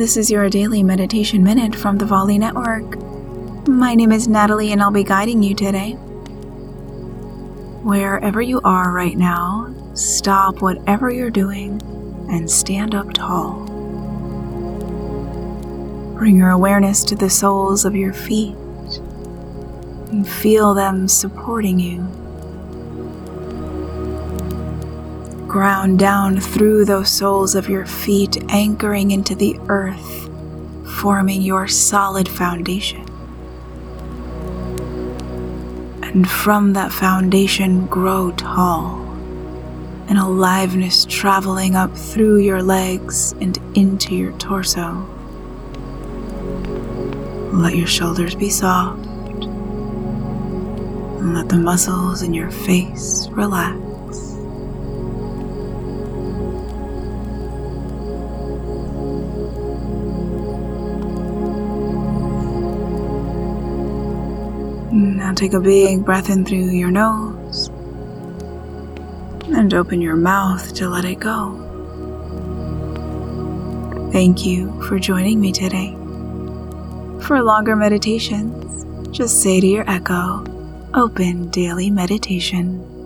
This is your daily meditation minute from the Volley Network. My name is Natalie, and I'll be guiding you today. Wherever you are right now, stop whatever you're doing and stand up tall. Bring your awareness to the soles of your feet and feel them supporting you. Ground down through those soles of your feet, anchoring into the earth, forming your solid foundation. And from that foundation, grow tall, an aliveness traveling up through your legs and into your torso. Let your shoulders be soft. And let the muscles in your face relax. Now take a big breath in through your nose and open your mouth to let it go. Thank you for joining me today. For longer meditations, just say to your echo, Open Daily Meditation.